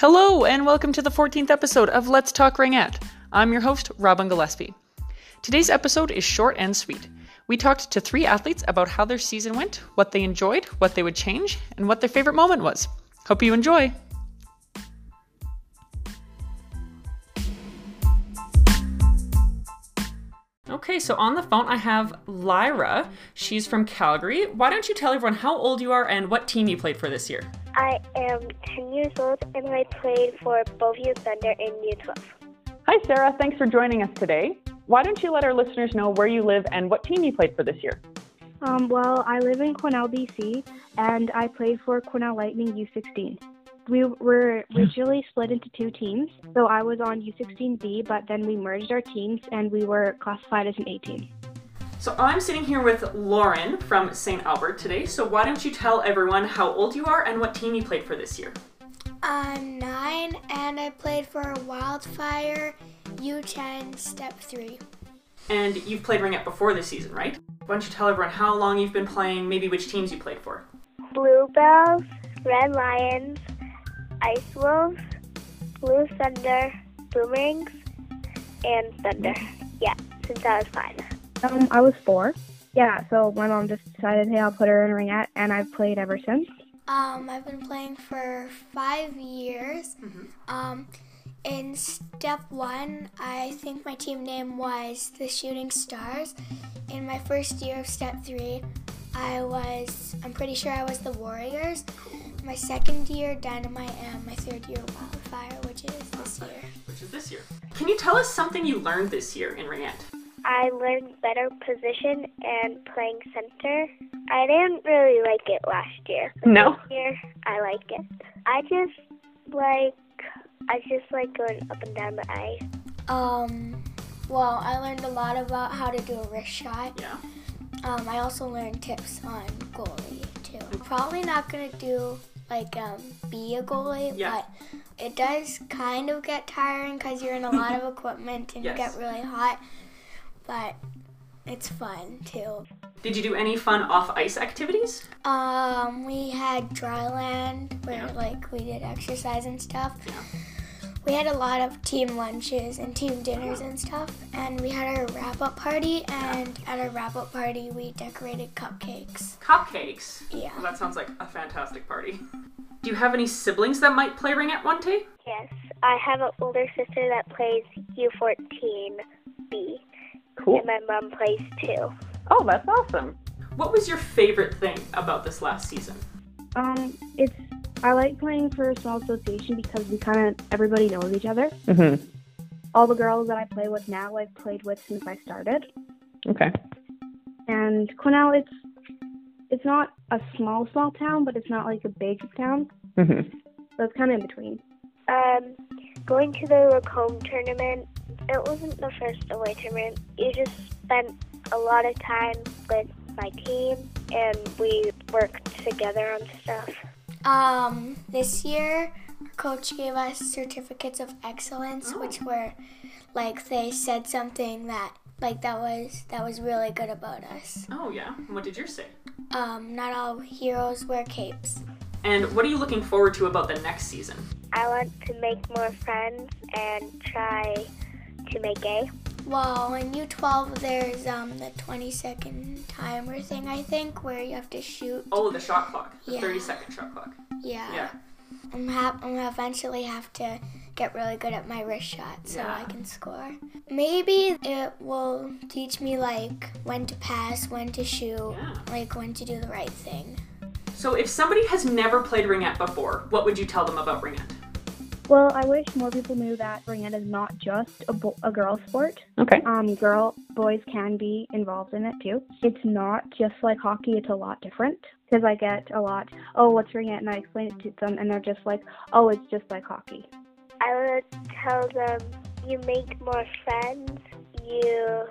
Hello, and welcome to the 14th episode of Let's Talk Ringette. I'm your host, Robin Gillespie. Today's episode is short and sweet. We talked to three athletes about how their season went, what they enjoyed, what they would change, and what their favorite moment was. Hope you enjoy. Okay, so on the phone I have Lyra. She's from Calgary. Why don't you tell everyone how old you are and what team you played for this year? I am 10 years old and I played for Bellevue Thunder in U12. Hi, Sarah. Thanks for joining us today. Why don't you let our listeners know where you live and what team you played for this year? Um, well, I live in Quesnel, BC, and I played for Quesnel Lightning U16. We were originally split into two teams, so I was on U16B, but then we merged our teams and we were classified as an A team. So I'm sitting here with Lauren from St. Albert today. So why don't you tell everyone how old you are and what team you played for this year? I'm nine and I played for Wildfire U10 Step 3. And you've played Ringette before this season, right? Why don't you tell everyone how long you've been playing, maybe which teams you played for? Bluebells, Red Lions, Ice Wolves, Blue Thunder, Boomerangs, and Thunder. Yeah, since I was five. Um, I was four. Yeah, so my mom just decided, hey, I'll put her in ringette, and I've played ever since. Um, I've been playing for five years. Um, in step one, I think my team name was the Shooting Stars. In my first year of step three, I was, I'm pretty sure I was the Warriors. My second year, Dynamite, and my third year, Wildfire, which is this year. Which is this year. Can you tell us something you learned this year in Ringette? I learned better position and playing center. I didn't really like it last year. but No? This year, I like it. I just like, I just like going up and down the ice. Um, well, I learned a lot about how to do a wrist shot. Yeah. Um, I also learned tips on goalie too. I'm probably not gonna do like um, be a goalie, Yeah. but it does kind of get tiring because you're in a lot of equipment and Yes. you get really hot. But it's fun too. Did you do any fun off ice activities? Um, we had dry land where Yeah. like we did exercise and stuff. Yeah. We had a lot of team lunches and team dinners and stuff, and we had our wrap up party. And at our wrap up party, we decorated cupcakes. Cupcakes. Yeah. Well, that sounds like a fantastic party. Do you have any siblings that might play Ringette one day? Yes, I have an older sister that plays U14B, Cool. and my mom plays too. Oh, that's awesome. What was your favorite thing about this last season? Um, it's I like playing for a small association because we kind of everybody knows each other. Mm-hmm. All the girls that I play with now, I've played with since I started. Okay. And Quesnel, it's it's not a small small town, but it's not like a big town. Mm-hmm. So it's kind of in between. Um, going to the Lacombe tournament, it wasn't the first away tournament. You just spent a lot of time with my team, and we worked together on stuff. Um, this year, our coach gave us certificates of excellence, which were like they said something that like that was that was really good about us. Oh, yeah. What did yours say? Um, not all heroes wear capes. And what are you looking forward to about the next season? I want to make more friends and try to make A. Well, in U12, there's um the 20 second timer thing I think where you have to shoot. Oh, the shot clock. The Yeah. 30 second shot clock. Yeah. Yeah. I'm hap- I'm gonna eventually have to get really good at my wrist shot so Yeah. I can score. Maybe it will teach me like when to pass, when to shoot, Yeah. like when to do the right thing. So, if somebody has never played Ringette before, what would you tell them about Ringette? Well, I wish more people knew that ringette is not just a, bo- a girl sport. Okay. Um, girl, boys can be involved in it too. It's not just like hockey; it's a lot different. Because I get a lot, oh, what's ringette, and I explain it to them, and they're just like, oh, it's just like hockey. I would tell them you make more friends, you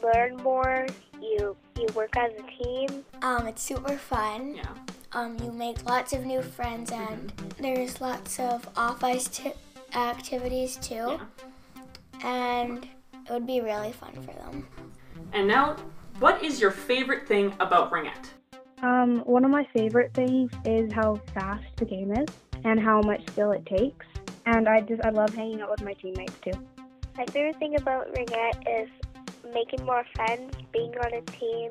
learn more, you you work as a team. Um, it's super fun. Yeah. Um, you make lots of new friends and there's lots of off ice t- activities too. And it would be really fun for them. And now, what is your favorite thing about Ringette? Um, one of my favorite things is how fast the game is and how much skill it takes. and I just I love hanging out with my teammates too. My favorite thing about Ringette is making more friends, being on a team,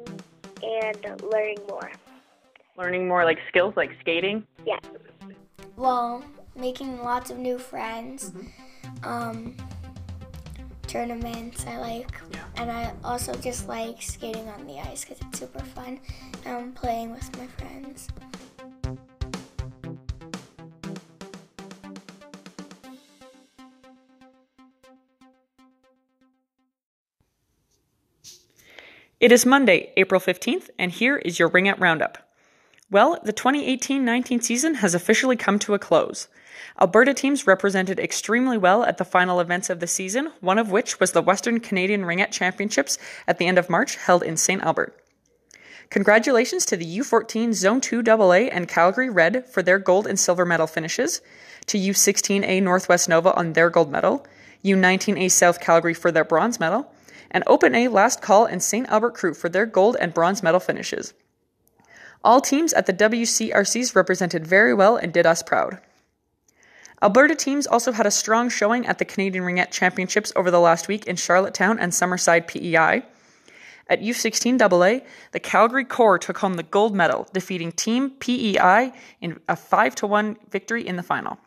and learning more. Learning more like skills like skating? Yeah. Well, making lots of new friends. Um, tournaments I like. And I also just like skating on the ice because it's super fun. And playing with my friends. It is Monday, April 15th, and here is your Ringette Roundup. Well, the 2018 19 season has officially come to a close. Alberta teams represented extremely well at the final events of the season, one of which was the Western Canadian Ringette Championships at the end of March held in St. Albert. Congratulations to the U14 Zone 2 AA and Calgary Red for their gold and silver medal finishes, to U16A Northwest Nova on their gold medal, U19A South Calgary for their bronze medal, and Open A Last Call and St. Albert Crew for their gold and bronze medal finishes. All teams at the WCRCs represented very well and did us proud. Alberta teams also had a strong showing at the Canadian Ringette Championships over the last week in Charlottetown and Summerside PEI. At U16 AA, the Calgary Core took home the gold medal, defeating Team PEI in a 5 1 victory in the final.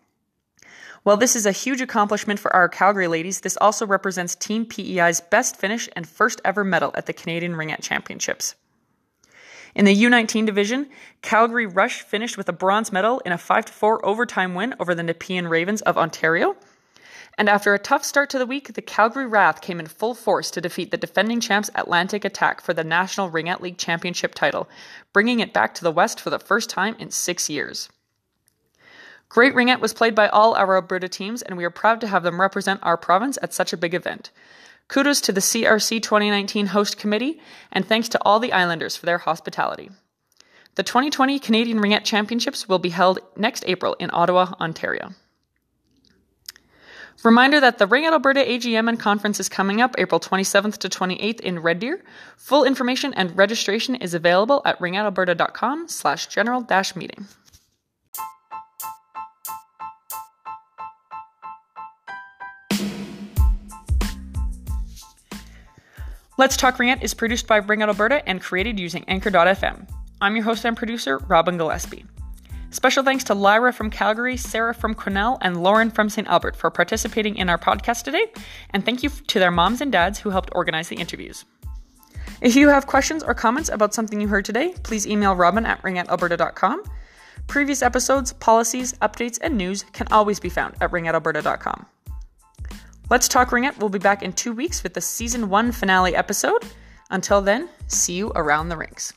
While this is a huge accomplishment for our Calgary ladies, this also represents Team PEI's best finish and first ever medal at the Canadian Ringette Championships. In the U19 division, Calgary Rush finished with a bronze medal in a 5 4 overtime win over the Nepean Ravens of Ontario. And after a tough start to the week, the Calgary Wrath came in full force to defeat the defending champs Atlantic Attack for the National Ringette League Championship title, bringing it back to the West for the first time in six years. Great Ringette was played by all our Alberta teams, and we are proud to have them represent our province at such a big event. Kudos to the CRC 2019 host committee, and thanks to all the Islanders for their hospitality. The 2020 Canadian Ringette Championships will be held next April in Ottawa, Ontario. Reminder that the Ringette Alberta AGM and conference is coming up April 27th to 28th in Red Deer. Full information and registration is available at ringettealberta.com slash general dash meeting. Let's Talk Ringette is produced by Ring Ringette Alberta and created using Anchor.fm. I'm your host and producer, Robin Gillespie. Special thanks to Lyra from Calgary, Sarah from Quesnel, and Lauren from St. Albert for participating in our podcast today, and thank you to their moms and dads who helped organize the interviews. If you have questions or comments about something you heard today, please email robin at ringettealberta.com. Previous episodes, policies, updates, and news can always be found at ringettealberta.com. Let's Talk Ringette will be back in two weeks with the season one finale episode. Until then, see you around the rinks.